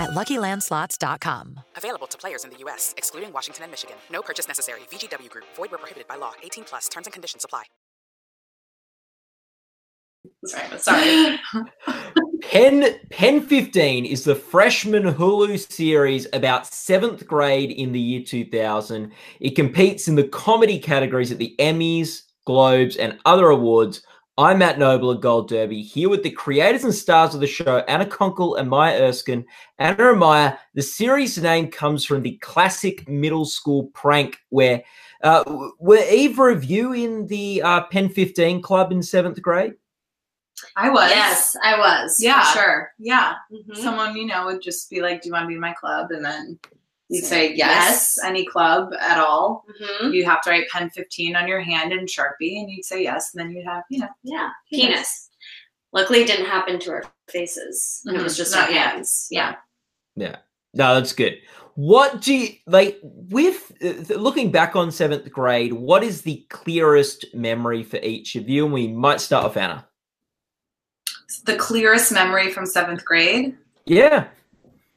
at LuckyLandSlots.com. Available to players in the U.S., excluding Washington and Michigan. No purchase necessary. VGW Group. Void where prohibited by law. 18 plus. Terms and conditions apply. Sorry. Sorry. Pen Pen 15 is the freshman Hulu series about seventh grade in the year 2000. It competes in the comedy categories at the Emmys, Globes, and other awards. I'm Matt Noble of Gold Derby, here with the creators and stars of the show, Anna Konkle and Maya Erskine. Anna and Maya, the series name comes from the classic middle school prank where uh, were either of you in the uh, Pen 15 club in seventh grade? I was. Yes, I was. Yeah. for sure. Yeah. Mhm. Someone, you know, would just be like, Do you want to be in my club? And then you'd Say say yes, any club at all. Mhm. You have to write pen 15 on your hand in Sharpie, and you'd say yes. And then you'd have, you know, Yeah, Penis. penis. Luckily, it didn't happen to our faces. It was just Not our yet. hands. Yeah. Yeah. No, that's good. What do you like with uh, looking back on seventh grade? What is the clearest memory for each of you? And we might start with Anna. the clearest memory from seventh grade. Yeah.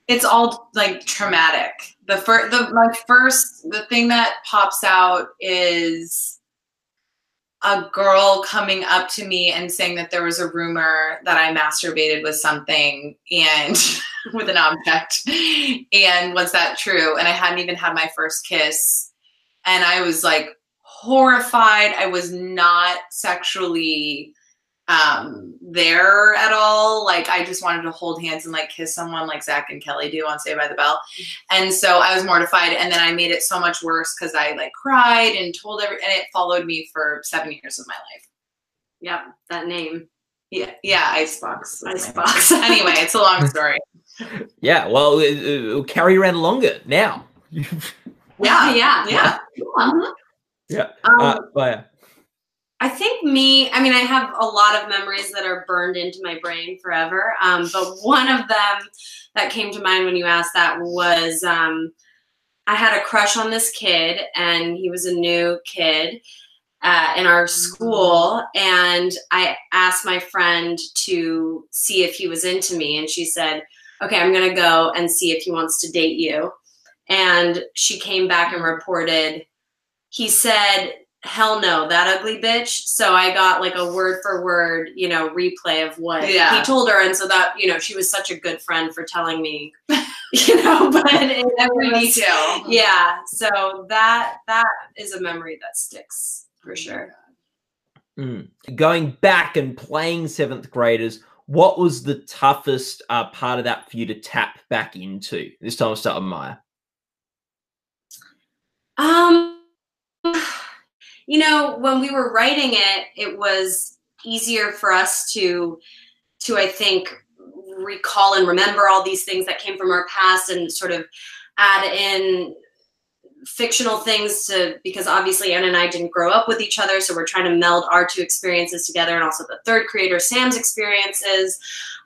It's all like traumatic. The first, the my first, the thing that pops out is a girl coming up to me and saying that there was a rumor that I masturbated with something and with an object. And was that true? And I hadn't even had my first kiss. And I was like horrified. I was not sexually um there at all. Like I just wanted to hold hands and like kiss someone like Zach and Kelly do on Saved by the Bell. And so I was mortified. And then I made it so much worse because I like cried and told every and it followed me for seven years of my life. Yep. That name. Yeah, yeah, Icebox. was my Icebox. anyway, it's a long story. Yeah. Well, it, it'll carry around longer now. Yeah, yeah. yeah. Mhm. yeah. Um, Uh, Maya. I think me, I mean, I have a lot of memories that are burned into my brain forever. Um, but one of them that came to mind when you asked that was um, I had a crush on this kid, and he was a new kid uh, in our school. And I asked my friend to see if he was into me, and she said, Okay, I'm going to go and see if he wants to date you. And she came back and reported, he said, hell no, that ugly bitch. So I got like a word for word, you know, replay of what Yeah. he told her. And so that, you know, she was such a good friend for telling me, you know, but it, Every detail. Yeah. So that, that is a memory that sticks for sure. Mm. Going back and playing seventh graders, what was the toughest uh, part of that for you to tap back into? This time I'll start with Maya. Um, you know, when we were writing it, it was easier for us to, to I think, recall and remember all these things that came from our past and sort of add in fictional things to because obviously Anna and I didn't grow up with each other, so we're trying to meld our two experiences together and also the third creator Sam's experiences.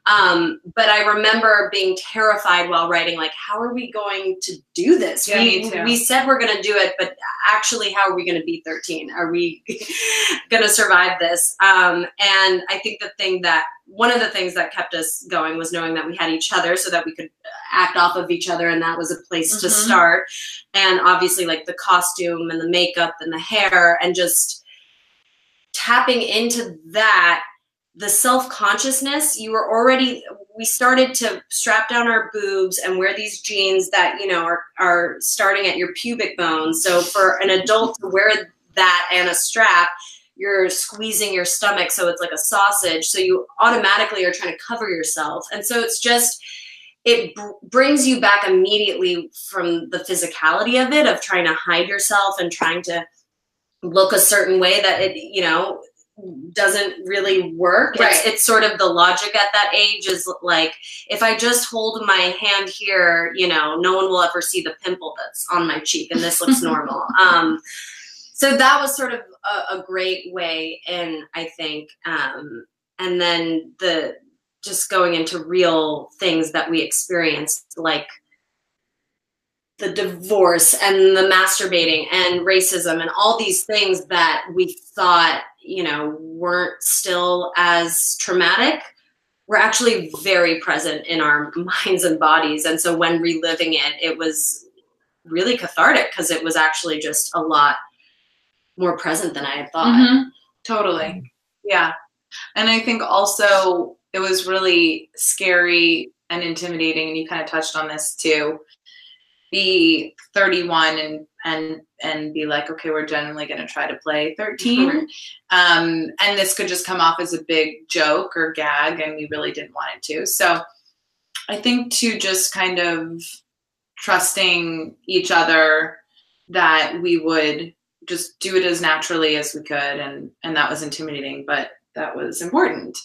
Um, but I remember being terrified while writing, like, how are we going to do this? Yeah, we we said we're going to do it, but actually, how are we going to be 13? Are we going to survive this? Um, and I think the thing that one of the things that kept us going was knowing that we had each other, so that we could act off of each other, and that was a place to Mhm. start. And obviously, like the costume and the makeup and the hair, and just tapping into that the self-consciousness you were already we started to strap down our boobs and wear these jeans that you know are, are starting at your pubic bone. So for an adult to wear that and a strap you're squeezing your stomach so it's like a sausage. So you automatically are trying to cover yourself. And so it's just it br- brings you back immediately from the physicality of it of trying to hide yourself and trying to look a certain way that it you know doesn't really work. Right. it's, it's sort of the logic at that age is like if i just hold my hand here you know no one will ever see the pimple that's on my cheek and this looks normal. Um so that was sort of a, a great way in i think. Um and then the just going into real things that we experienced like the divorce and the masturbating and racism and all these things that we thought you know weren't still as traumatic were actually very present in our minds and bodies and so when reliving it it was really cathartic because it was actually just a lot more present than i had thought Mhm. Totally. Yeah. And I think also it was really scary and intimidating, and you kind of touched on this too. Be 31 and and and be like, okay, we're generally going to try to play 13. Um, and this could just come off as a big joke or gag, and we really didn't want it to. So I think to just kind of trusting each other that we would just do it as naturally as we could and and that was intimidating but that was important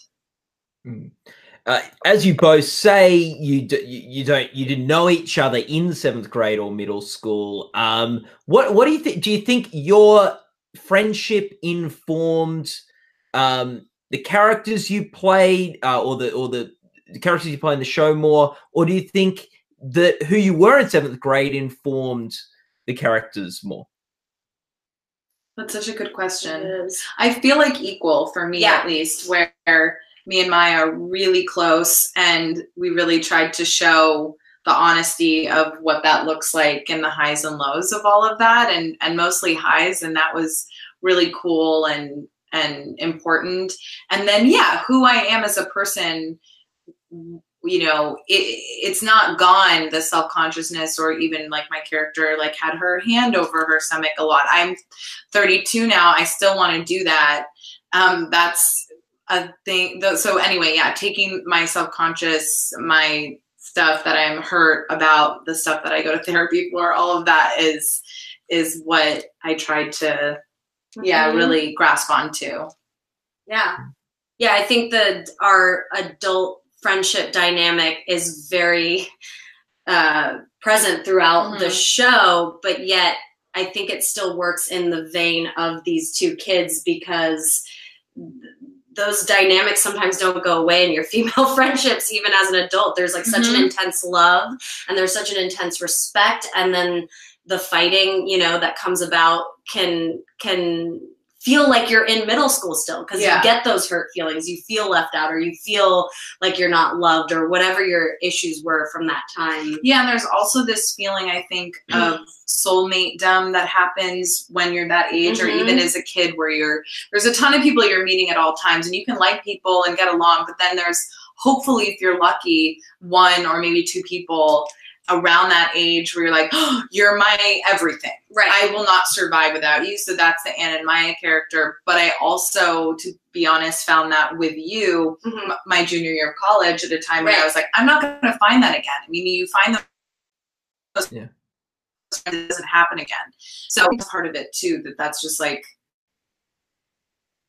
Uh, as you both say, you, d- you you don't you didn't know each other in seventh grade or middle school. Um, what what do you think? Do you think your friendship informed um, the characters you played, uh, or the or the, the characters you play in the show more, or do you think that who you were in seventh grade informed the characters more? that's such a good question i feel like equal for me Yeah. at least where me and maya are really close and we really tried to show the honesty of what that looks like and the highs and lows of all of that and and mostly highs and that was really cool and and important. And then yeah who i am as a person you know it, it's not gone the self-consciousness or even like my character like had her hand over her stomach a lot. I'm 32 now i still want to do that. Um that's a thing so anyway yeah taking my self-conscious my stuff that i'm hurt about the stuff that i go to therapy for all of that is is what i tried to yeah Mhm. really grasp onto Yeah. Yeah, I think that our adult friendship dynamic is very uh, present throughout the Mhm. show, but yet I think it still works in the vein of these two kids because those dynamics sometimes don't go away in your female friendships even as an adult there's like such an Mhm. intense love and there's such an intense respect and then the fighting you know that comes about can can feel like you're in middle school still because Yeah. you get those hurt feelings you feel left out or you feel like you're not loved or whatever your issues were from that time Yeah, and there's also this feeling I think of soulmate dumb that happens when you're that age or Mhm. even as a kid where you're there's a ton of people you're meeting at all times and you can like people and get along, but then there's hopefully if you're lucky, one or maybe two people around that age where you're like, oh, you're my everything. right I will not survive without you. So that's the Anna and Maya character. But I also, to be honest, found that with you Mhm. my junior year of college at a time where I was like, I'm not going to find that again. I mean, you find those, Yeah. it doesn't happen again. So it's part of it too, that that's just like,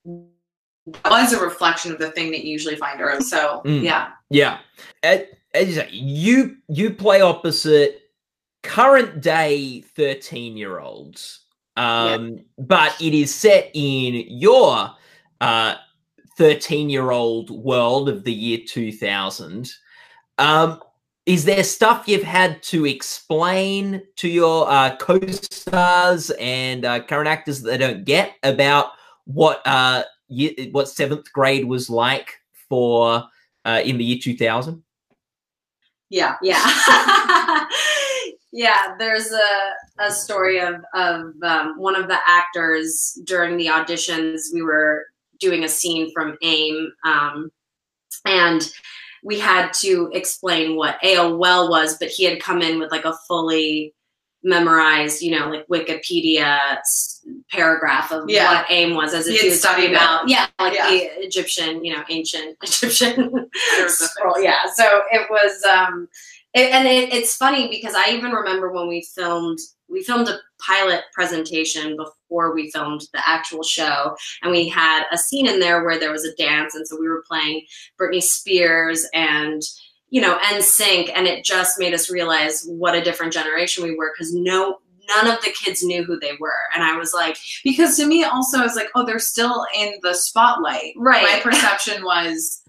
was a reflection of the thing that you usually find early. So Mm. yeah. Yeah. As, as you say, you you play opposite current day 13 year olds. Um, but it is set in your uh 13 year old world of the year 2000. Um, is there stuff you've had to explain to your uh, co-stars and uh, current actors that they don't get about what uh, what seventh grade was like for uh, in the year 2000? Yeah. Yeah. yeah, there's a, a story of, of um, one of the actors during the auditions. We were doing a scene from AIM, um, and we had to explain what AOL was, but he had come in with like a fully memorized, you know, like Wikipedia paragraph of Yeah. what AIM was as if He was talking studied it. about, yeah, like Yeah. the Egyptian, you know, ancient Egyptian scroll. Yeah. So it was, um, it, and it, it's funny because I even remember when we filmed, we filmed a pilot presentation before we filmed the actual show, and we had a scene in there where there was a dance, and so we were playing Britney Spears and you know and NSYNC, and it just made us realize what a different generation we were because no. None of the kids knew who they were, and I was like, Because to me, also, I was like, oh, they're still in the spotlight. Right. My perception was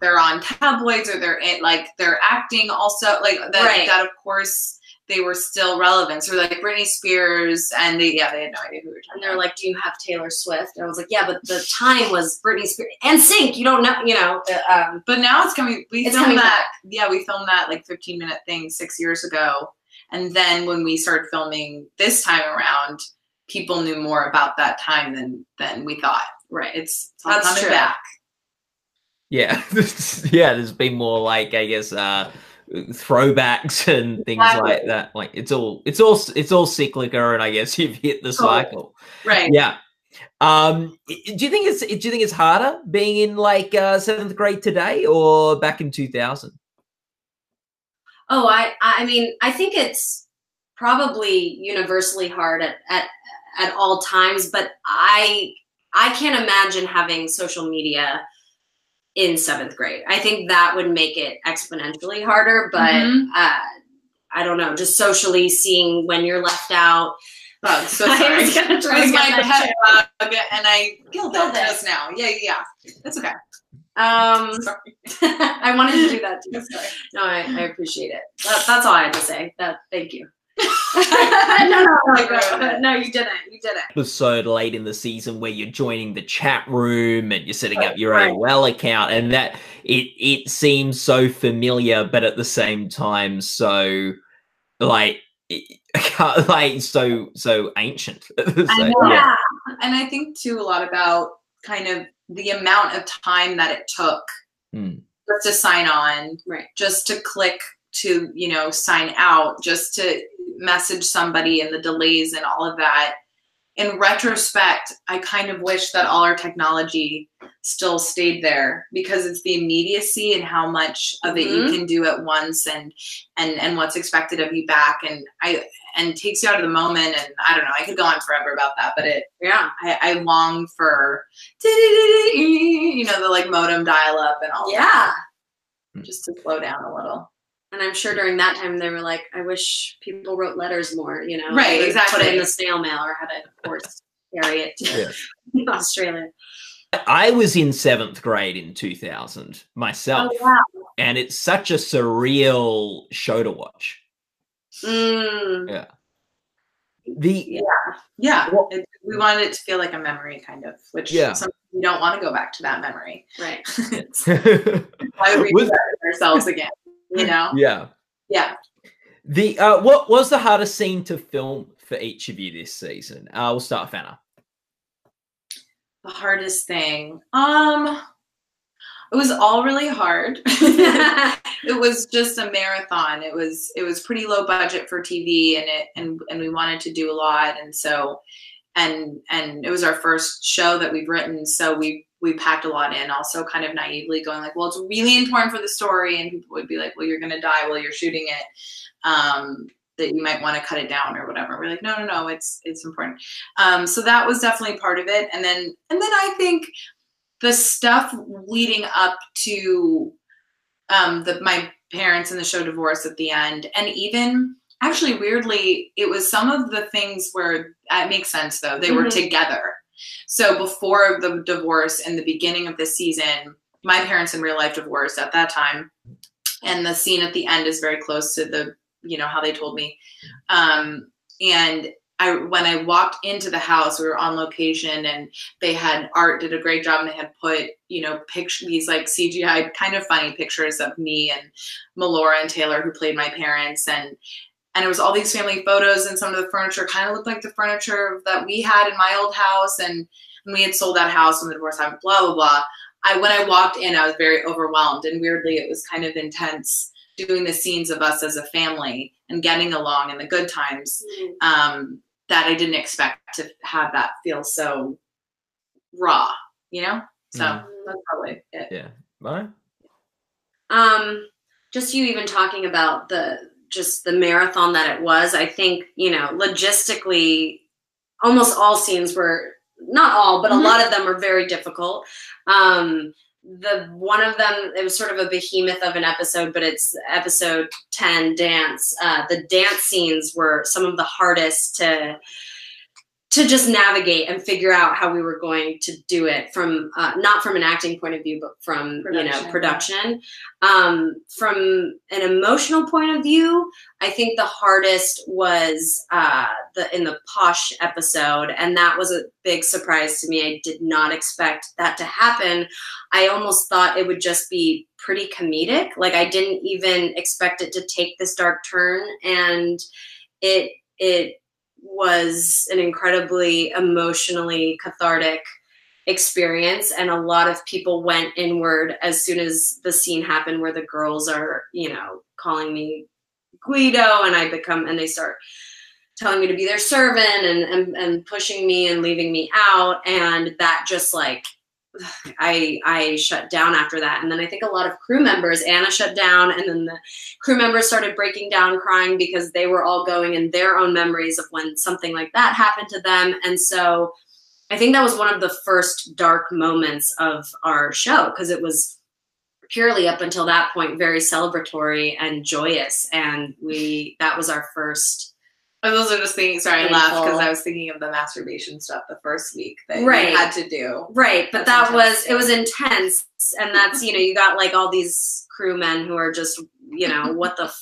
they're on tabloids or they're in, like they're acting also like that. Right. That of course they were still relevant. So like Britney Spears, and they yeah they had no idea who we were talking and they're like, "Do you have Taylor Swift?" And I was like, "Yeah, but the time was Britney Spears and NSYNC. You don't know, you know." uh, Um, But now it's coming. We It's filmed coming that. Yeah, we filmed that like 15 minute thing six years ago, and then when we started filming this time around, people knew more about that time than than we thought. right. It's, it's all coming true. back. Yeah, yeah. There's been more like I guess uh, throwbacks and things Exactly. like that. Like it's all it's all it's all cyclical, and I guess you've hit the cycle. Right. Yeah. Um, do you think it's do you think it's harder being in like uh, seventh grade today or back in two thousand? Oh, I I mean, I think it's probably universally hard at at at all times, but I I can't imagine having social media in seventh grade. I think that would make it exponentially harder, but Mhm. uh, I don't know, just socially seeing when you're left out. Oh, so I sorry. was gonna try was to get my pet bug, and I killed Killed it it. just now. Yeah, yeah, yeah. That's okay. Um, Sorry. I wanted to do that too. Sorry. No, I, I appreciate it. That, that's all I had to say. That thank you. no, no, no, no, no, you didn't. You didn't. Episode late in the season where you're joining the chat room and you're setting up your Right. AOL account, and that it it seems so familiar, but at the same time so like like so so ancient. So, I know. yeah. Yeah. And I think too a lot about kind of the amount of time that it took Hmm. just to sign on, Right. just to click to, you know, sign out, just to message somebody and the delays and all of that. In retrospect, I kind of wish that all our technology still stayed there because it's the immediacy and how much of it you Mhm. can do at once and and and what's expected of you back and I and takes you out of the moment and I don't know, I could go on forever about that, but it Yeah. I, I long for you know the like modem dial up and all Yeah. that, just to slow down a little. And I'm sure during that time they were like, I wish people wrote letters more, you know. Right, They would Put it exactly. in the snail mail or had to, of course, carry it to Australia. I was in seventh grade in 2000 myself, Oh, wow. and it's such a surreal show to watch. Mm, The Yeah, Well- it, we wanted it to feel like a memory, kind of, which Yeah. some we don't want to go back to that memory. right. Why would we Was- do that to ourselves again? You know? yeah. Yeah. The uh, what was the hardest scene to film for each of you this season? Uh, we'll start with Anna. The hardest thing. Um, it was all really hard. it was just a marathon. It was it was pretty low budget for TV, and it and and we wanted to do a lot, and so and and it was our first show that we've written, so we we packed a lot in. Also, kind of naively going like, well, it's really important for the story, and people would be like, well, you're gonna die while you're shooting it. Um, that you might want to cut it down or whatever. We're like, no, no, no, it's it's important. Um, so that was definitely part of it, and then and then I think the stuff leading up to um, the my parents and the show divorce at the end, and even actually weirdly, it was some of the things where it makes sense though they were Mhm. together. So before the divorce and the beginning of the season, my parents in real life divorced at that time, and the scene at the end is very close to the you know how they told me, um, and. I, when I walked into the house, we were on location and they had art did a great job and they had put you know picture these like cgi kind of funny pictures of me and melora and taylor who played my parents and and it was all these family photos and some of the furniture kind of looked like the furniture that we had in my old house and, and we had sold that house when the divorce happened blah blah blah i when i walked in i was very overwhelmed and weirdly it was kind of intense doing the scenes of us as a family and getting along in the good times Mm. um, that I didn't expect to have that feel so raw, you know? So Mm. that's probably it. Yeah. Bye. um just you even talking about the just the marathon that it was i think you know logistically almost all scenes were not all but Mhm. a lot of them were very difficult um the one of them it was sort of a behemoth of an episode but it's episode 10 dance uh the dance scenes were some of the hardest to to just navigate and figure out how we were going to do it from uh, not from an acting point of view but from you know production. um, from an emotional point of view i think the hardest was uh, the in the posh episode and that was a big surprise to me. I did not expect that to happen. I almost thought it would just be pretty comedic. Like i didn't even expect it to take this dark turn and it it was an incredibly emotionally cathartic experience and a lot of people went inward as soon as the scene happened where the girls are you know calling me guido and i become and they start telling me to be their servant and and, and pushing me and leaving me out and that just like I I shut down after that, and then I think a lot of crew members, Anna shut down, and then the crew members started breaking down, crying because they were all going in their own memories of when something like that happened to them, and so I think that was one of the first dark moments of our show because it was purely up until that point very celebratory and joyous, and we that was our first I was also just thinking, sorry, I laughed because I was thinking of the masturbation stuff the first week that Right. you had to do. Right, but that was it was intense, and that's you know you got like all these crewmen who are just you know what the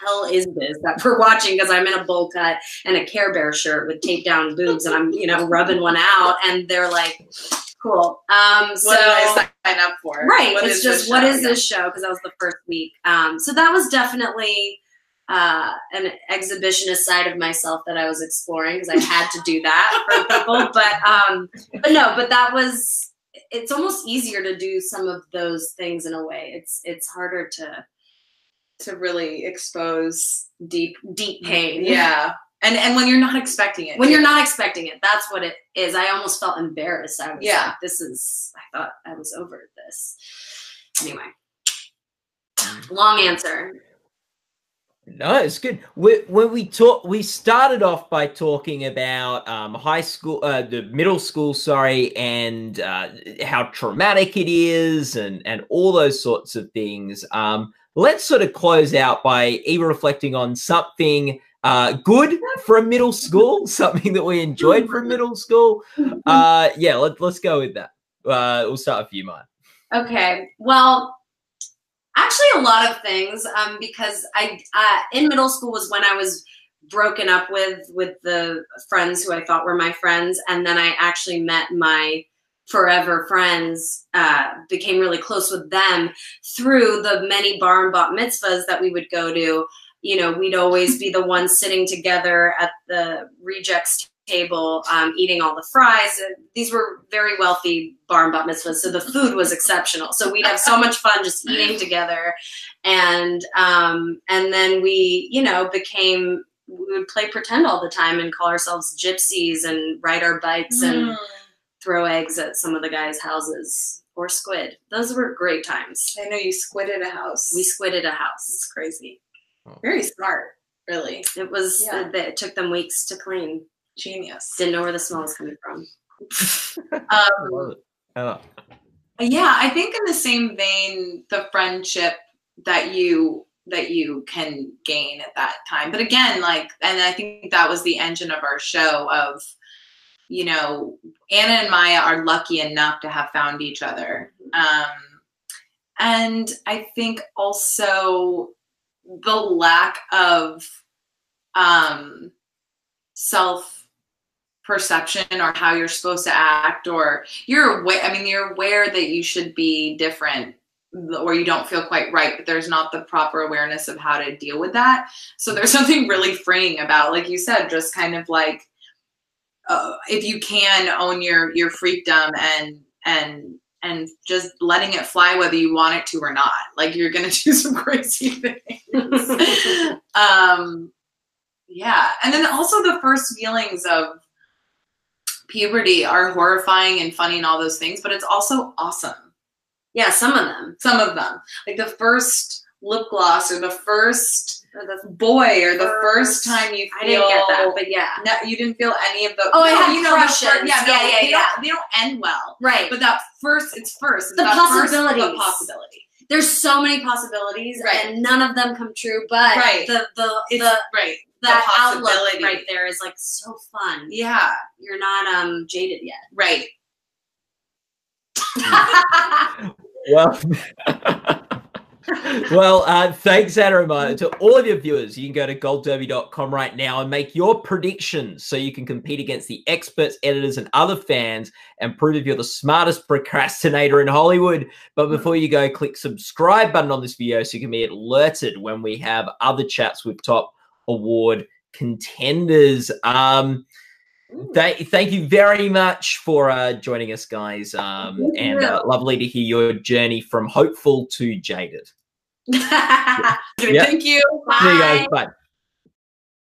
hell is this that we're watching because I'm in a bowl cut and a Care Bear shirt with taped down boobs and I'm you know rubbing one out and they're like cool. Um, so What did I sign up for? right, What it's just what show? is Yeah. this show because that was the first week. Um, so that was definitely uh, an exhibitionist side of myself that I was exploring because I had to do that for people. But um, but no, but that was it's almost easier to do some of those things in a way. It's it's harder to to really expose deep deep pain. Yeah. And and when you're not expecting it. When too. you're not expecting it, that's what it is. I almost felt embarrassed. I was Yeah. like, this is I thought I was over this. Anyway. Long answer. No, it's good. We, when we talk, we started off by talking about um, high school, uh, the middle school, sorry, and uh, how traumatic it is, and and all those sorts of things. Um, let's sort of close out by either reflecting on something uh, good from middle school, something that we enjoyed from middle school. Uh, yeah, let, let's go with that. Uh, we'll start with you, Maya. Okay. Well, actually, a lot of things. Um, because I uh, in middle school was when I was broken up with with the friends who I thought were my friends, and then I actually met my forever friends. Uh, became really close with them through the many bar and bat mitzvahs that we would go to. You know, we'd always be the ones sitting together at the rejects table, um, eating all the fries. These were very wealthy bar and bat mitzvahs, so the food was exceptional. So we'd have so much fun just eating together, and um, and then we, you know, became we would play pretend all the time and call ourselves gypsies and ride our bikes and Mm. throw eggs at some of the guys' houses or squid. Those were great times. I know you squidded a house. We squidded a house. It's crazy. Very smart, really. It was Yeah. it, it took them weeks to clean. Genius. Didn't know where the smell was coming from. Um, Oh, yeah i think in the same vein the friendship that you that you can gain at that time but again like and i think that was the engine of our show of you know anna and maya are lucky enough to have found each other um and i think also the lack of um self perception or how you're supposed to act or you're aware i mean you're aware that you should be different or you don't feel quite right but there's not the proper awareness of how to deal with that so there's something really freeing about like you said just kind of like uh, if you can own your your freakdom and and and just letting it fly whether you want it to or not. Like you're gonna do some crazy things. um yeah. And then also the first feelings of puberty are horrifying and funny and all those things, but it's also awesome. yeah, some of them. Some of them. Like the first lip gloss or the first boy or the first, First- time you feel I didn't get that, but yeah. no, you didn't feel any of the Oh, I had you know the crushes. fir- yeah, no, Yeah, yeah, they yeah. Don't, they don't end well. Right. But that first, it's first. It's The first- possibilities. the possibility. There's so many possibilities, Right. and none of them come true. But Right. the the It's the right. That the outlook possibility. right there is like so fun. Yeah. You're not um jaded yet. Right. Well, well, uh, thanks, Anna. Reminder to all of your viewers, you can go to goldderby.com right now and make your predictions so you can compete against the experts, editors, and other fans and prove if you're the smartest procrastinator in Hollywood. But before you go, click subscribe button on this video so you can be alerted when we have other chats with top award contenders. Um, Th- thank you very much for uh, joining us, guys. Um, and uh, lovely to hear your journey from hopeful to jaded. Thank you. See you guys. Bye.